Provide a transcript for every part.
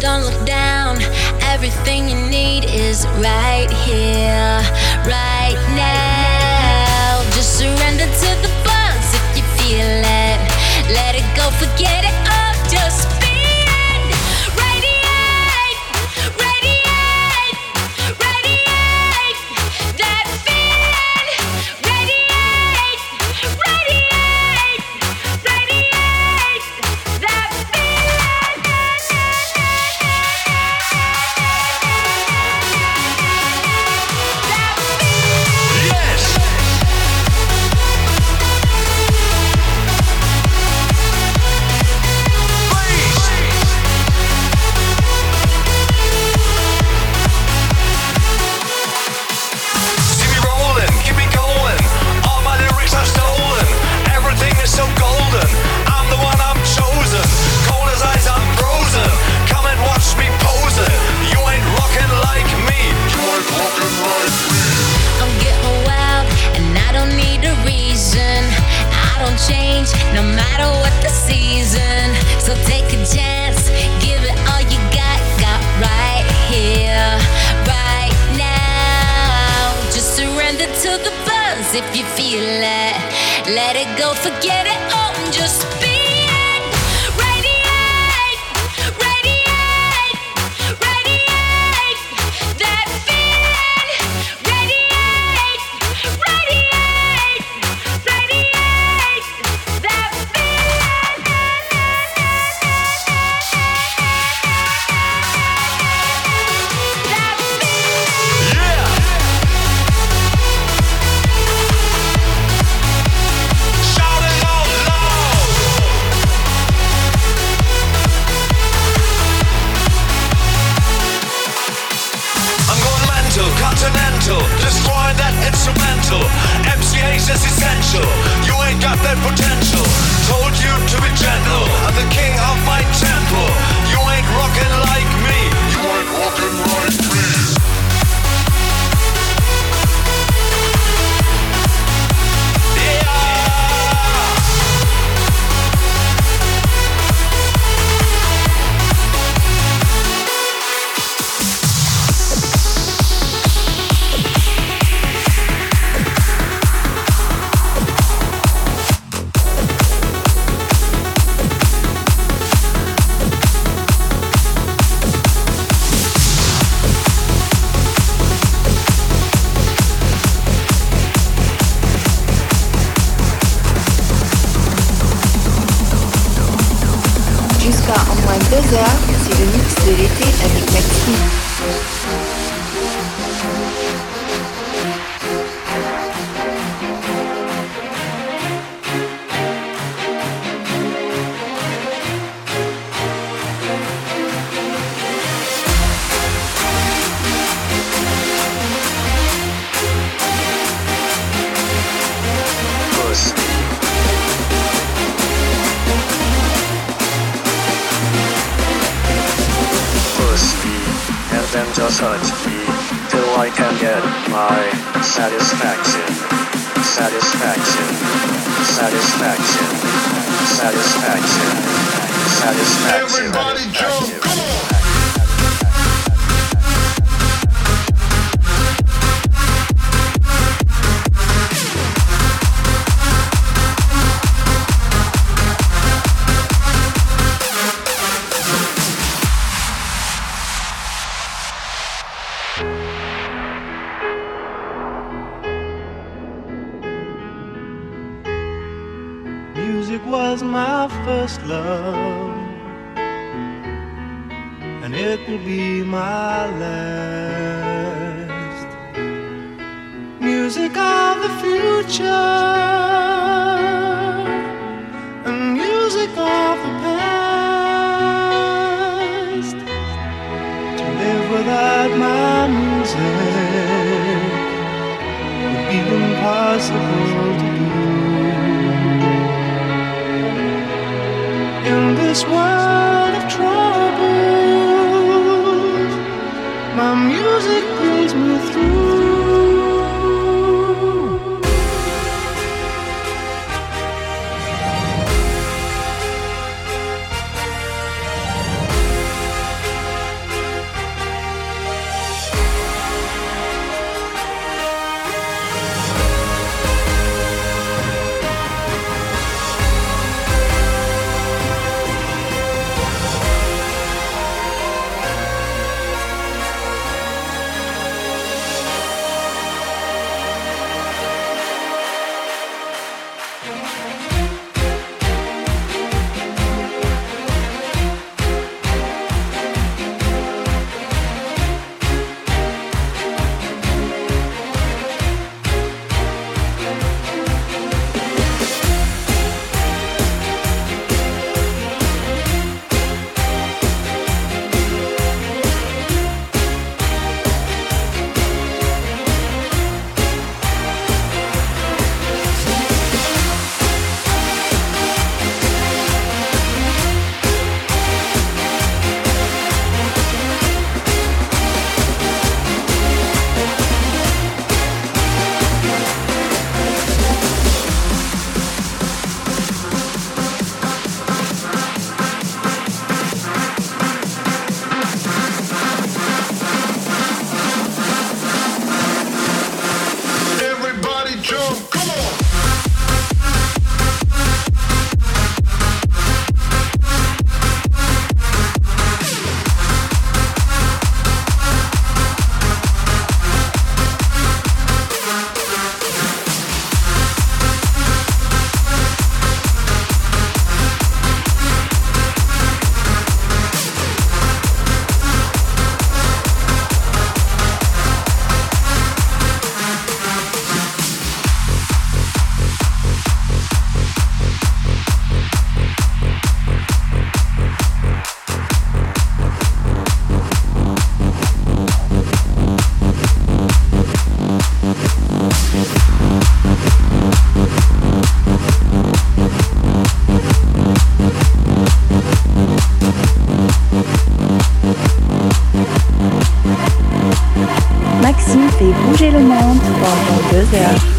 don't look down. Everything you need is right here. le monde pendant deux heures.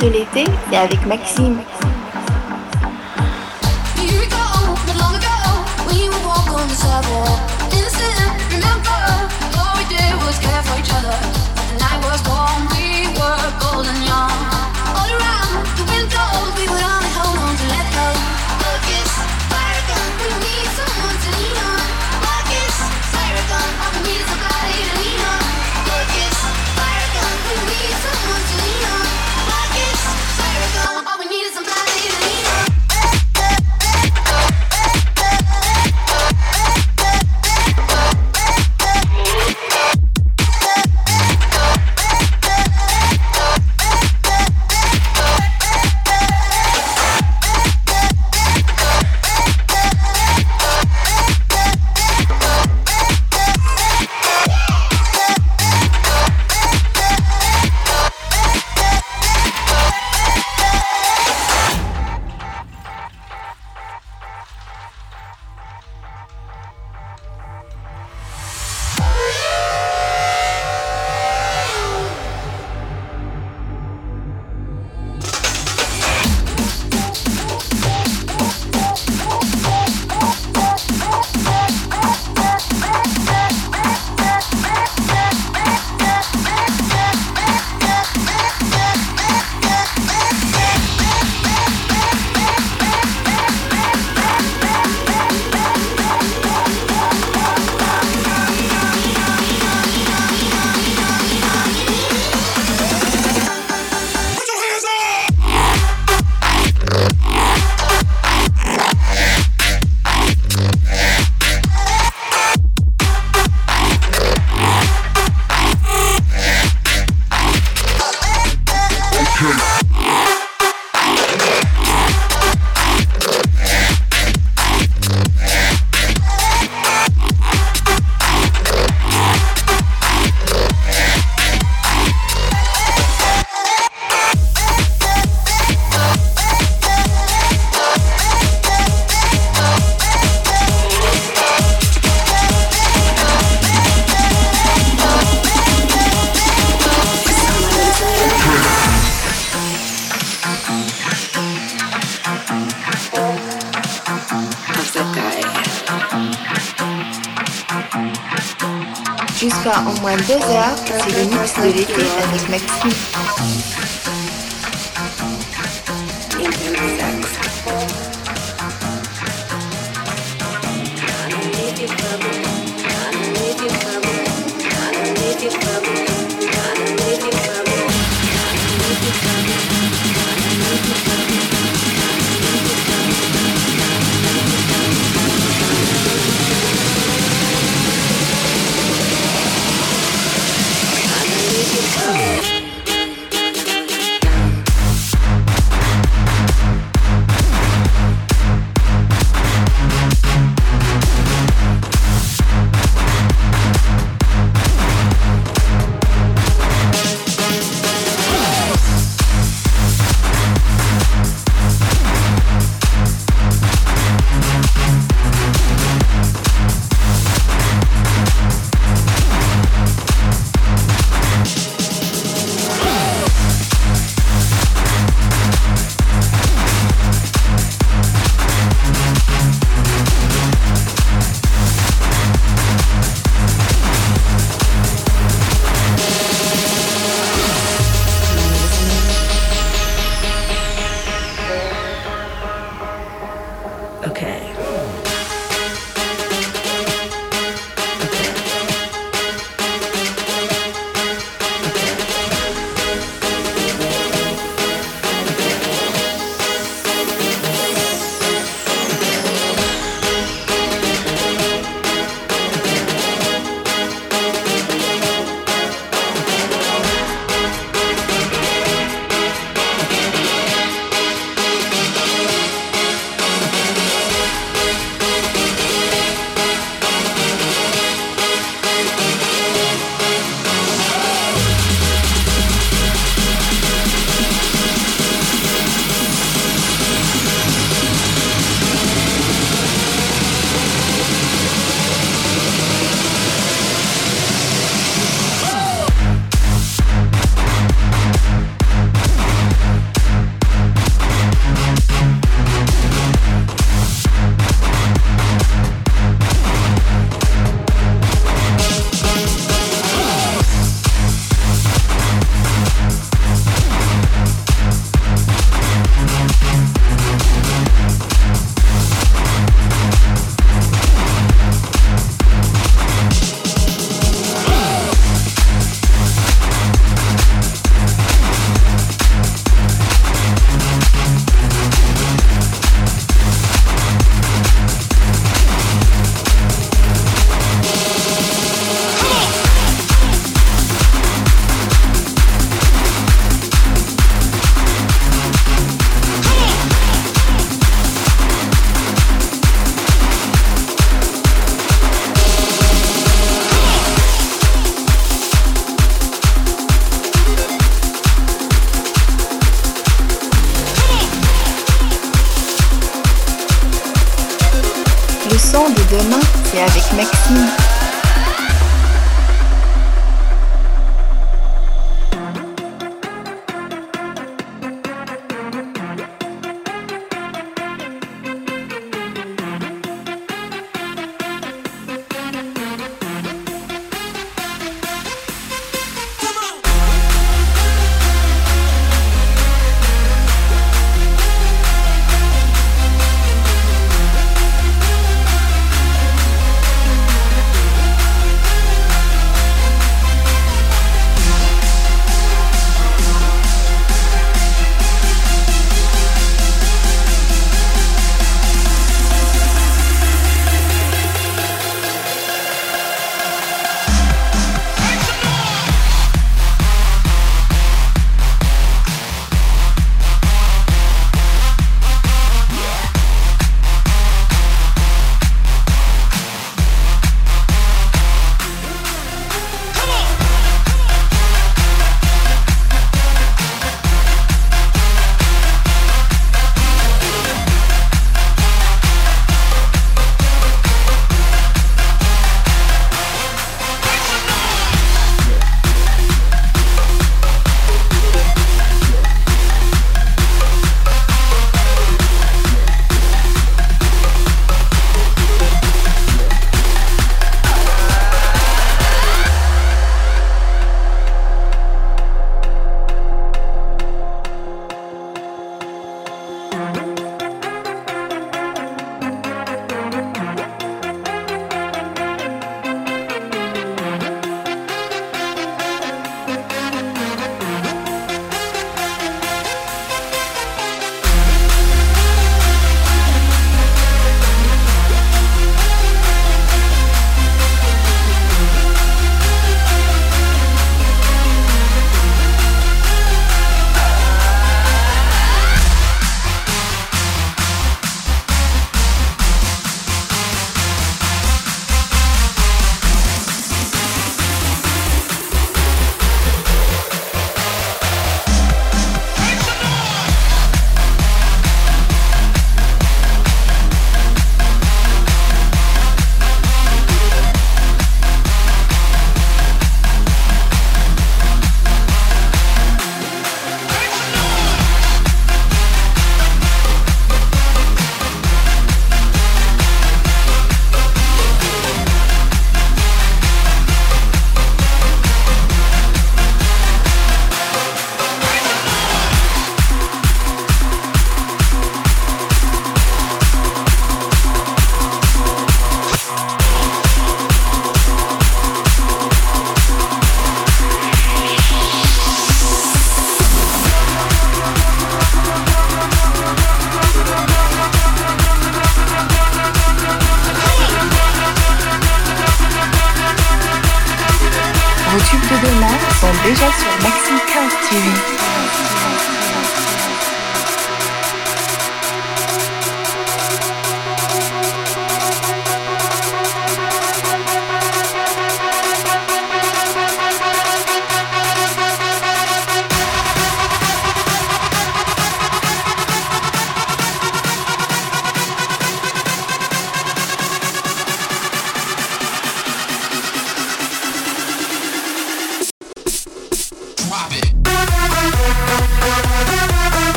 De l'été, c'est avec Maxime. Deux heures, c'est le mix de l'été avec Maxime.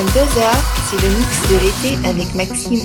22h, c'est le mix de l'été avec Maxime.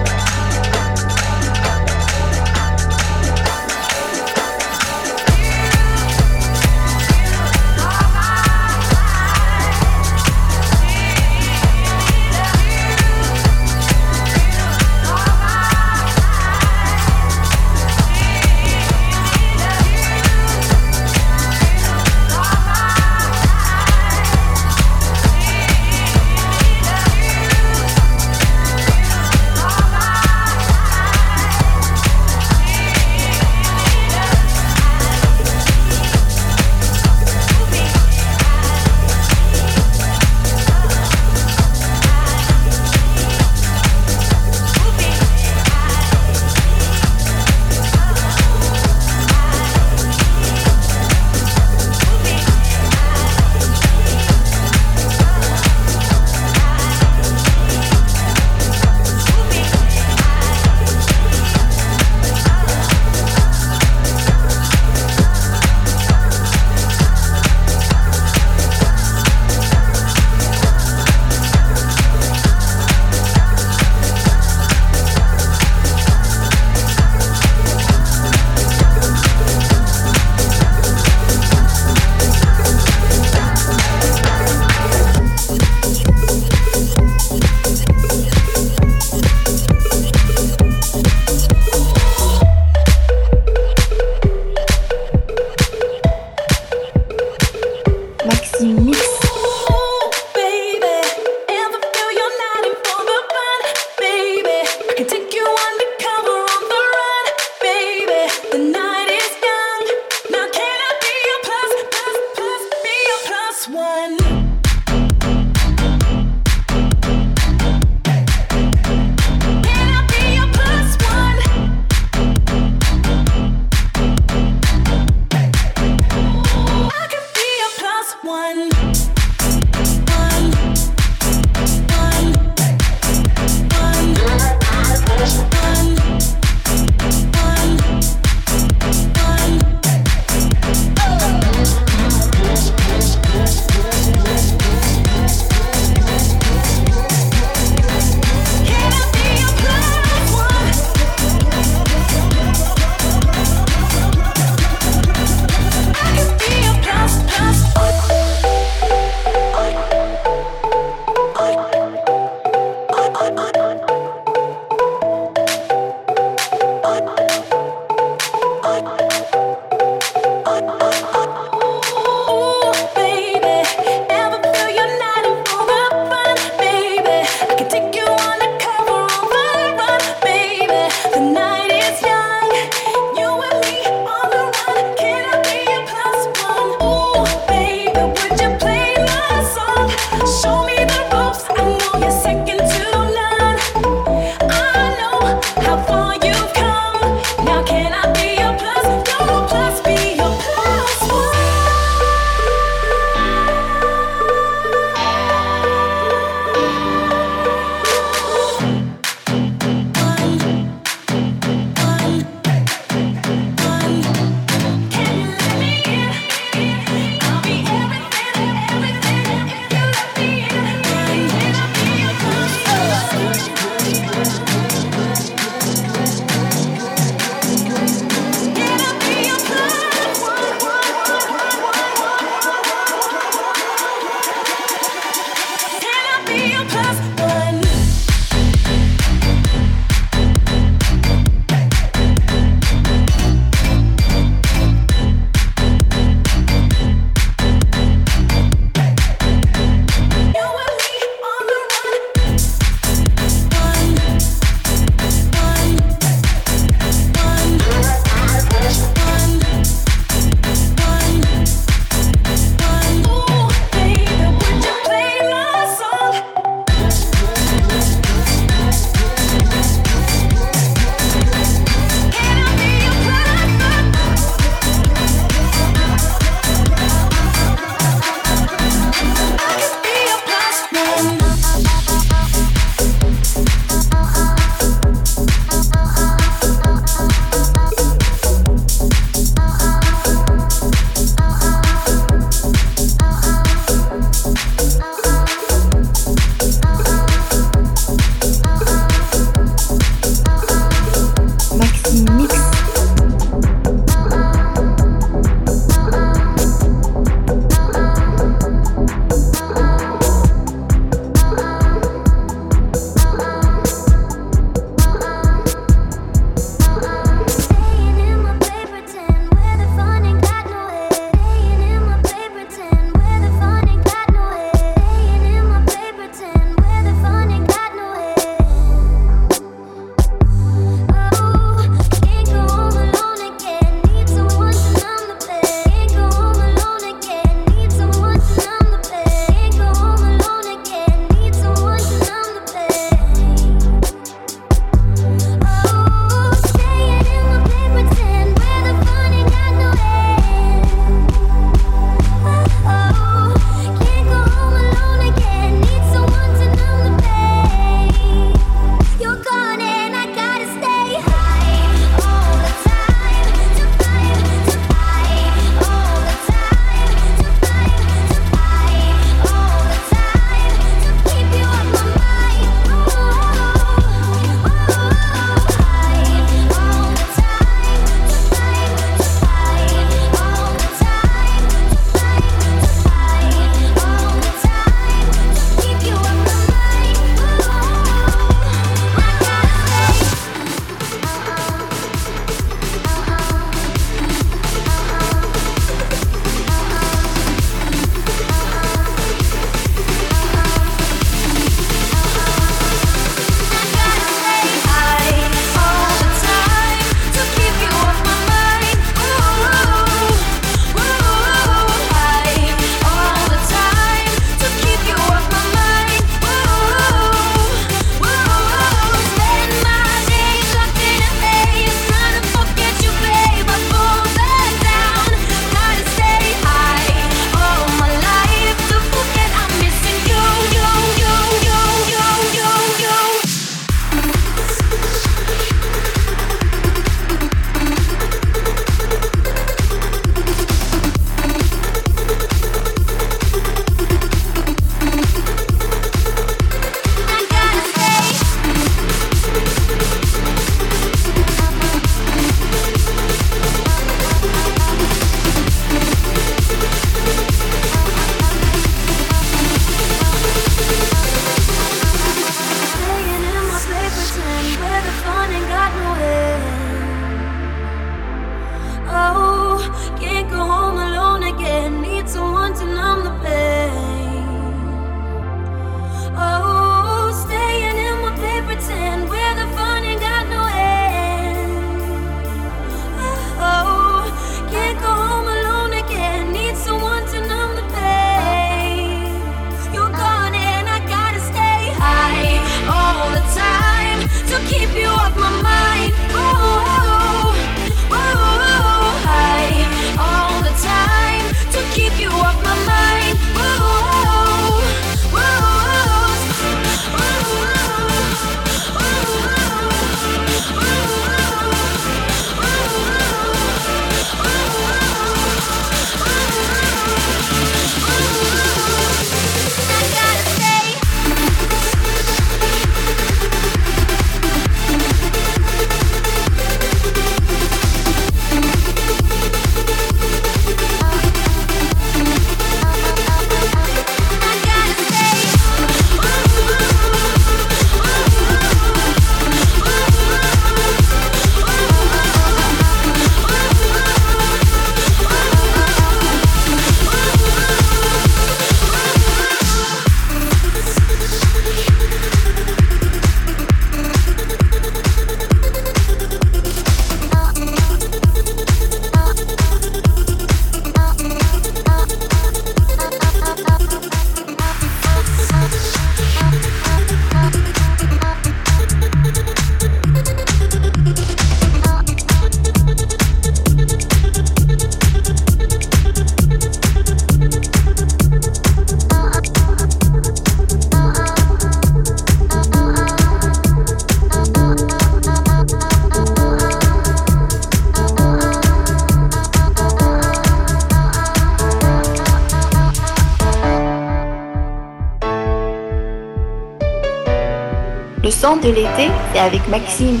de l'été, c'est avec Maxime.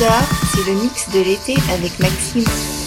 C'est le mix de l'été avec Maxime.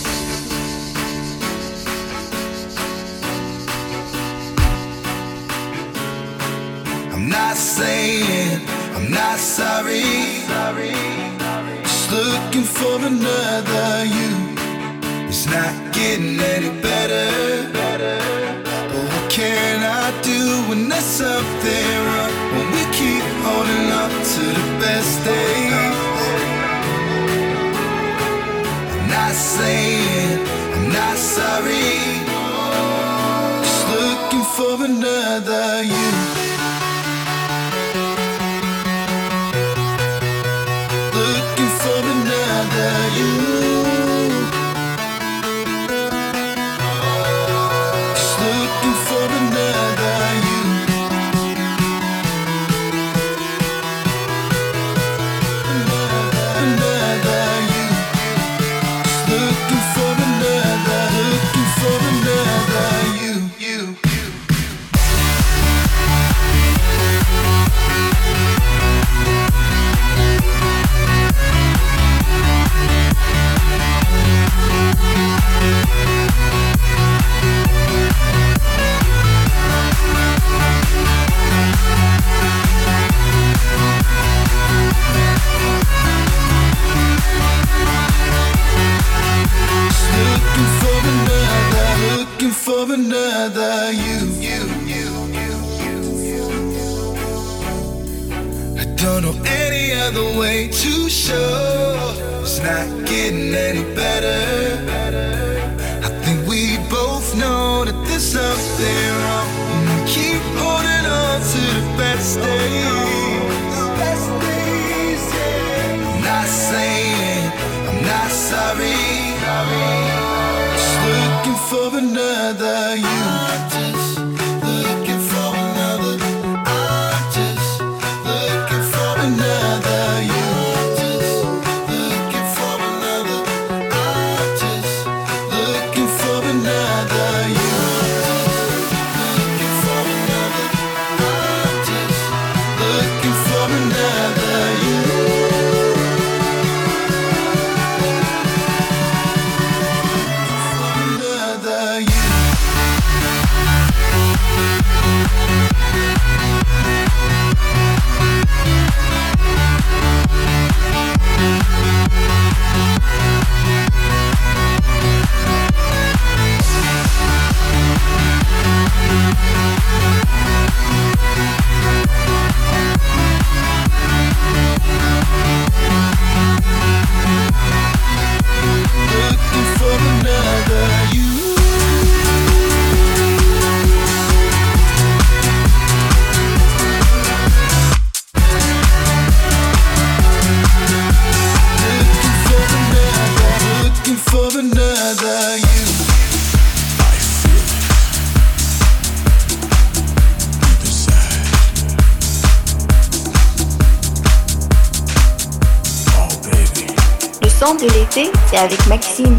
getting any better. I think we both know that there's something wrong. And we keep holding on to the best days. Best days. I'm not saying I'm not sorry. Just looking for another you. De l'été, c'est avec Maxime.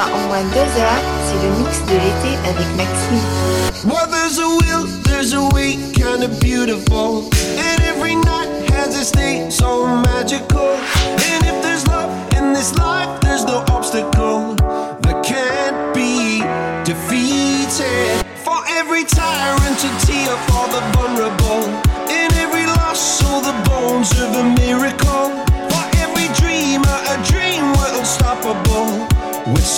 Jusqu'à en moins de heures, c'est le mix de l'été avec Maxime. Well, there's a will, there's a way, kind of beautiful. And every night has its day so magical. And if there's love in this life, there's no obstacle that can't be defeated. For every tyrant to tear for the vulnerable. In every loss, all the bones of a miracle.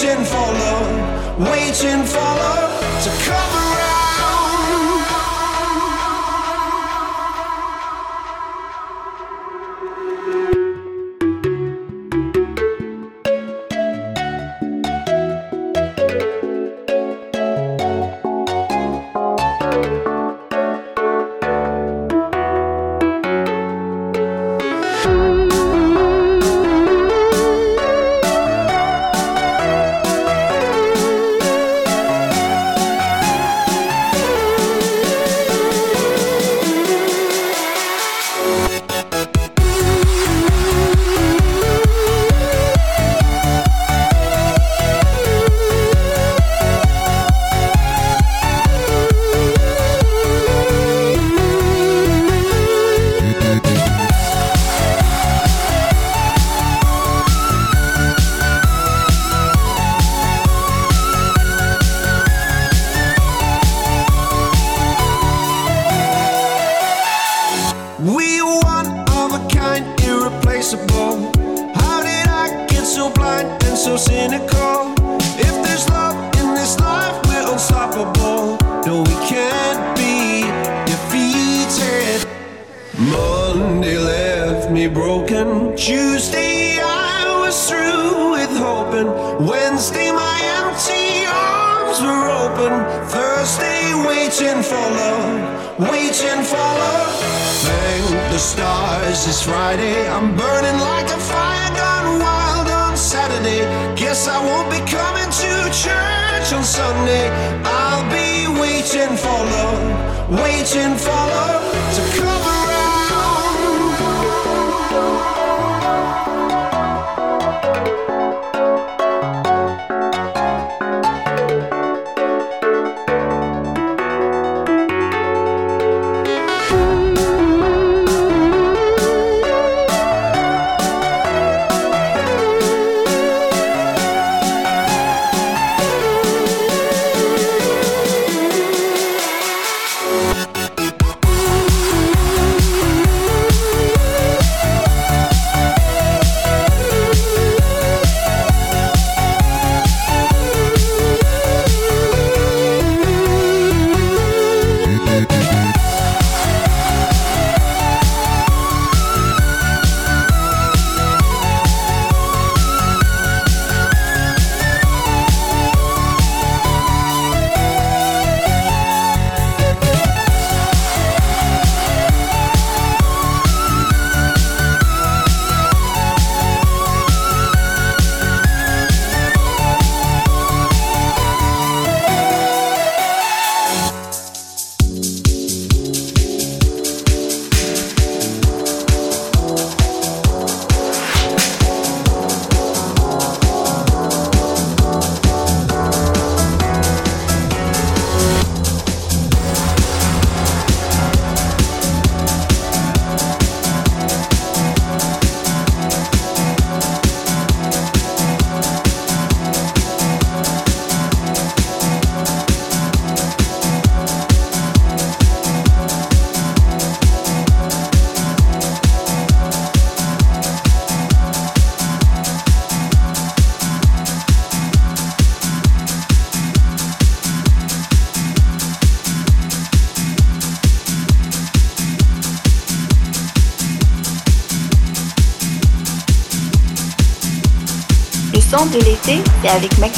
waiting for love, waiting for love l'été, c'est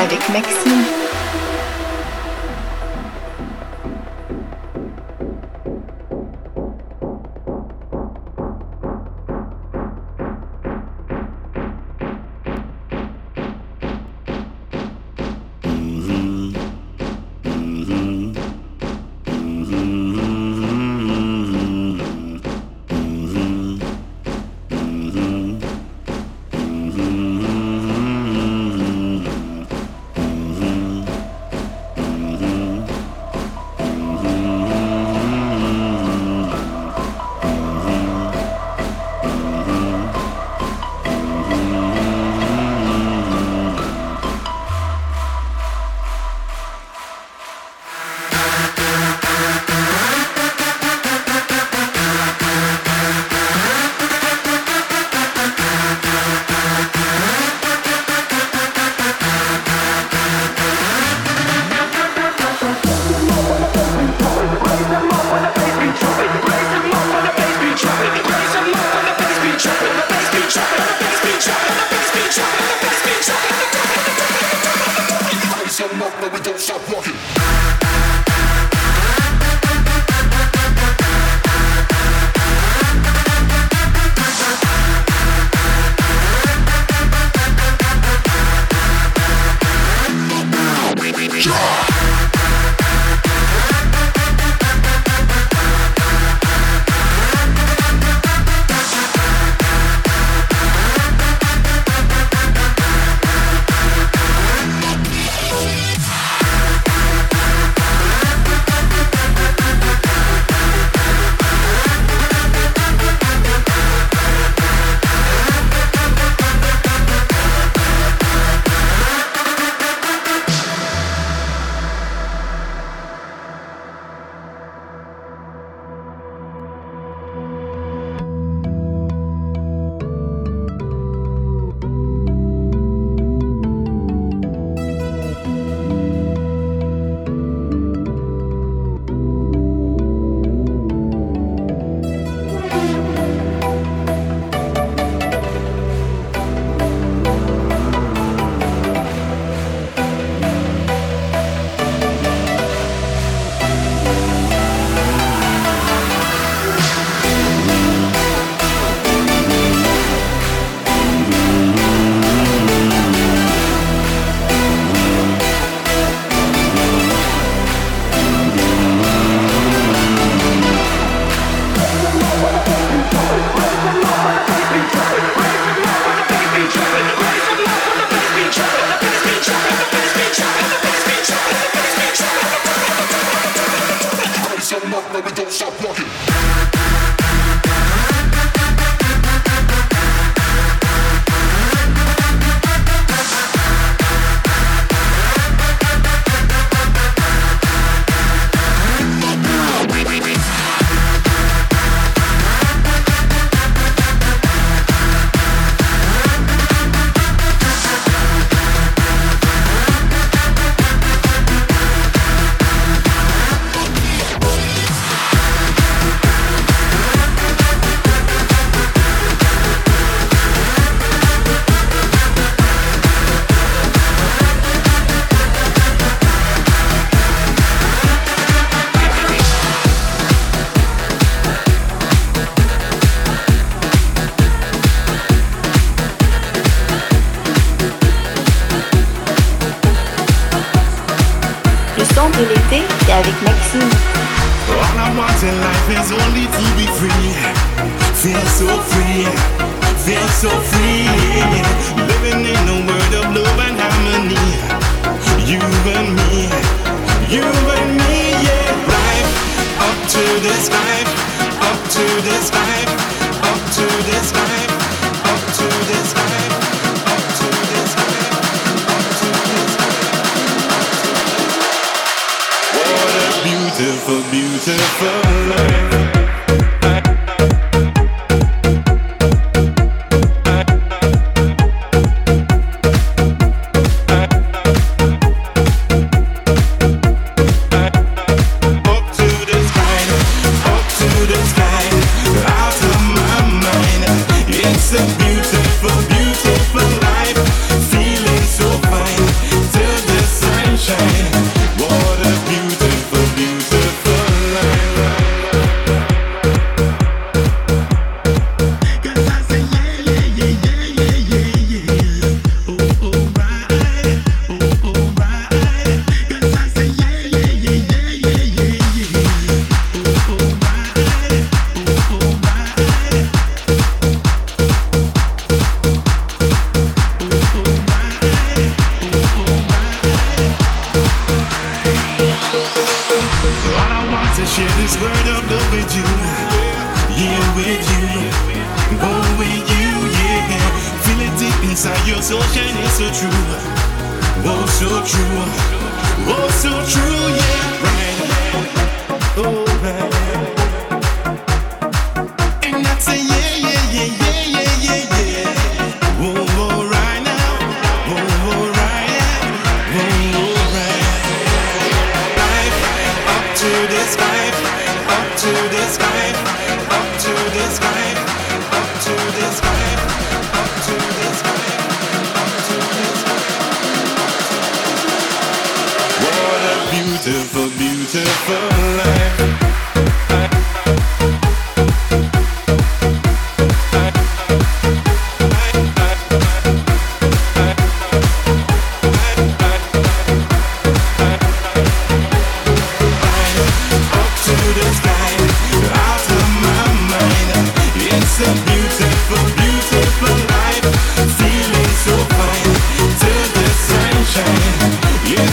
avec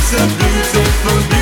It's a beautiful,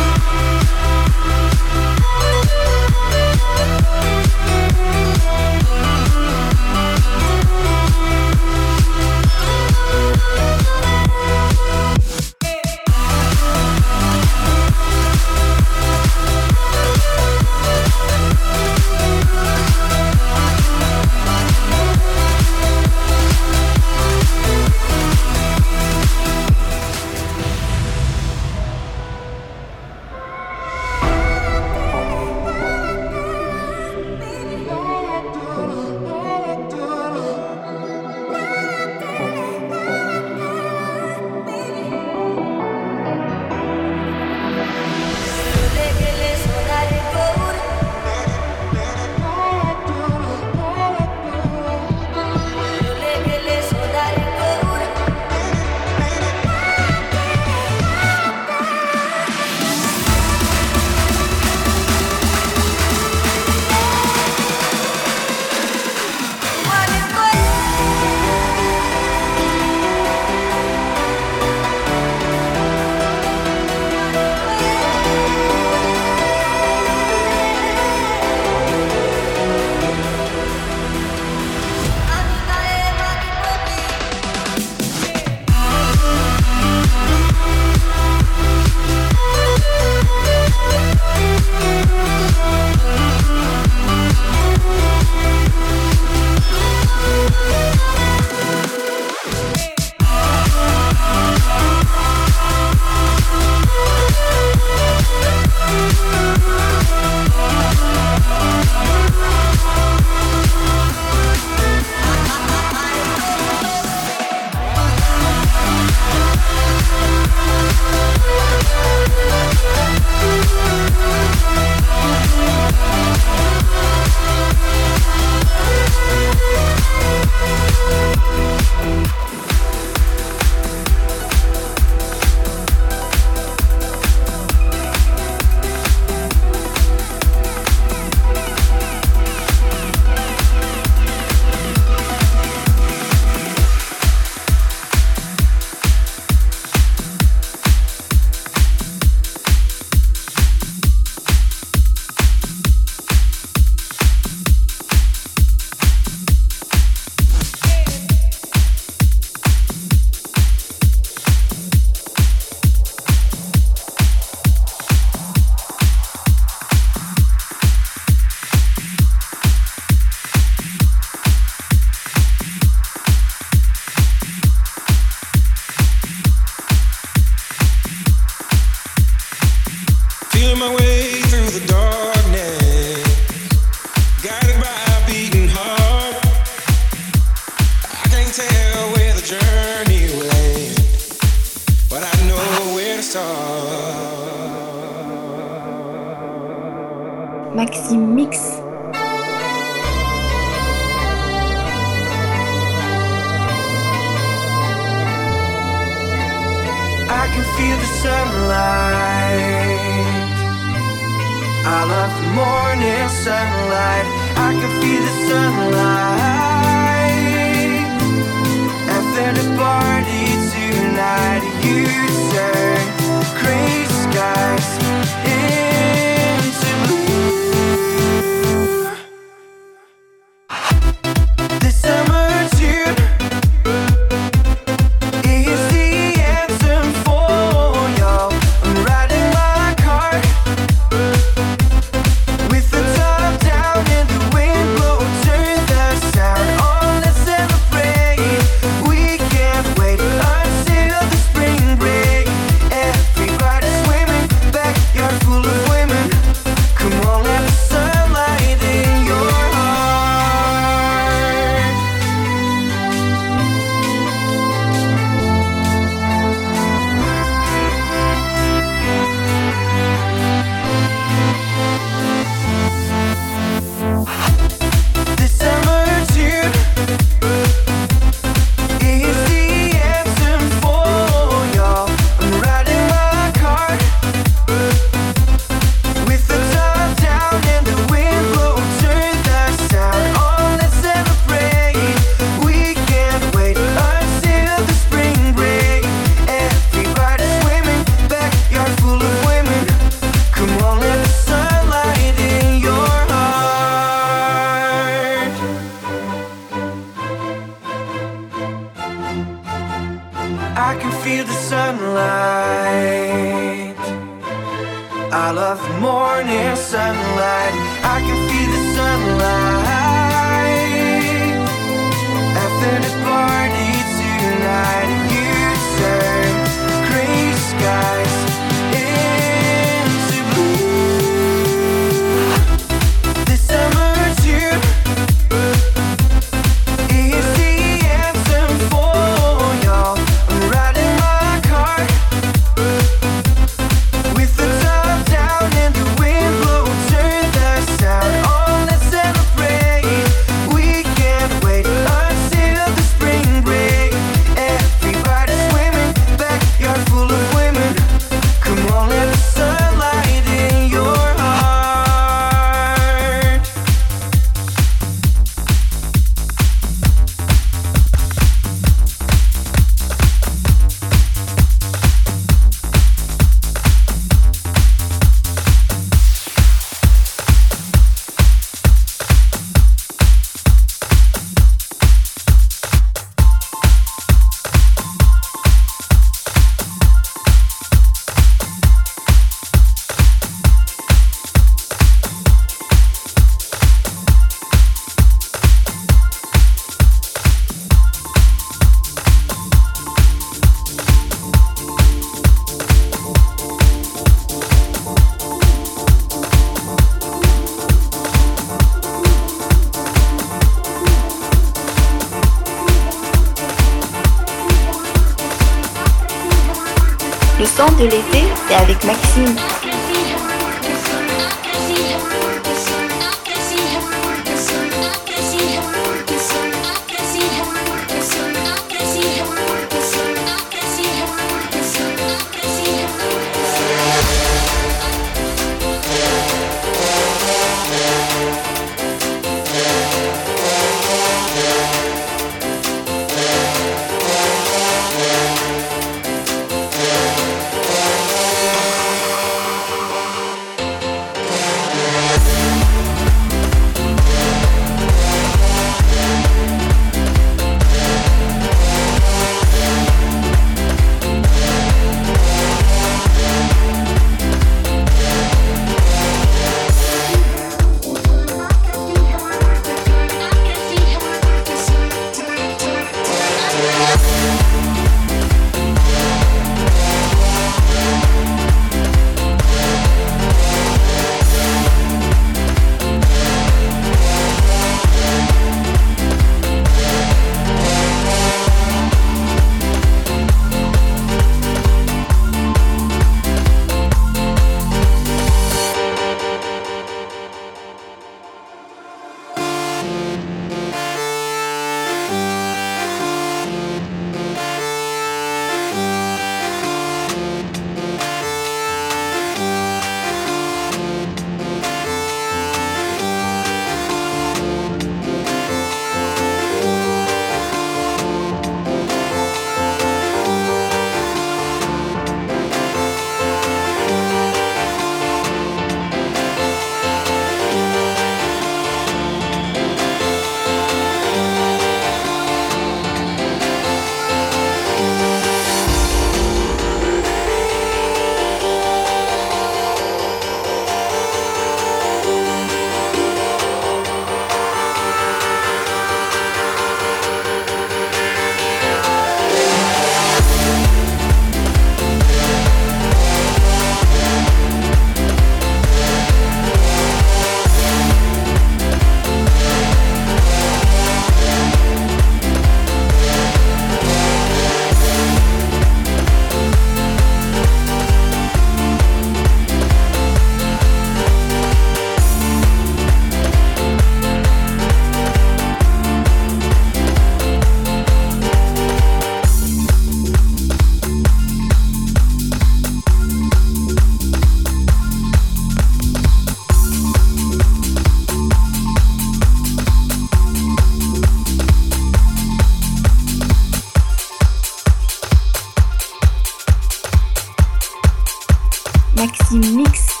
Maxime Mix.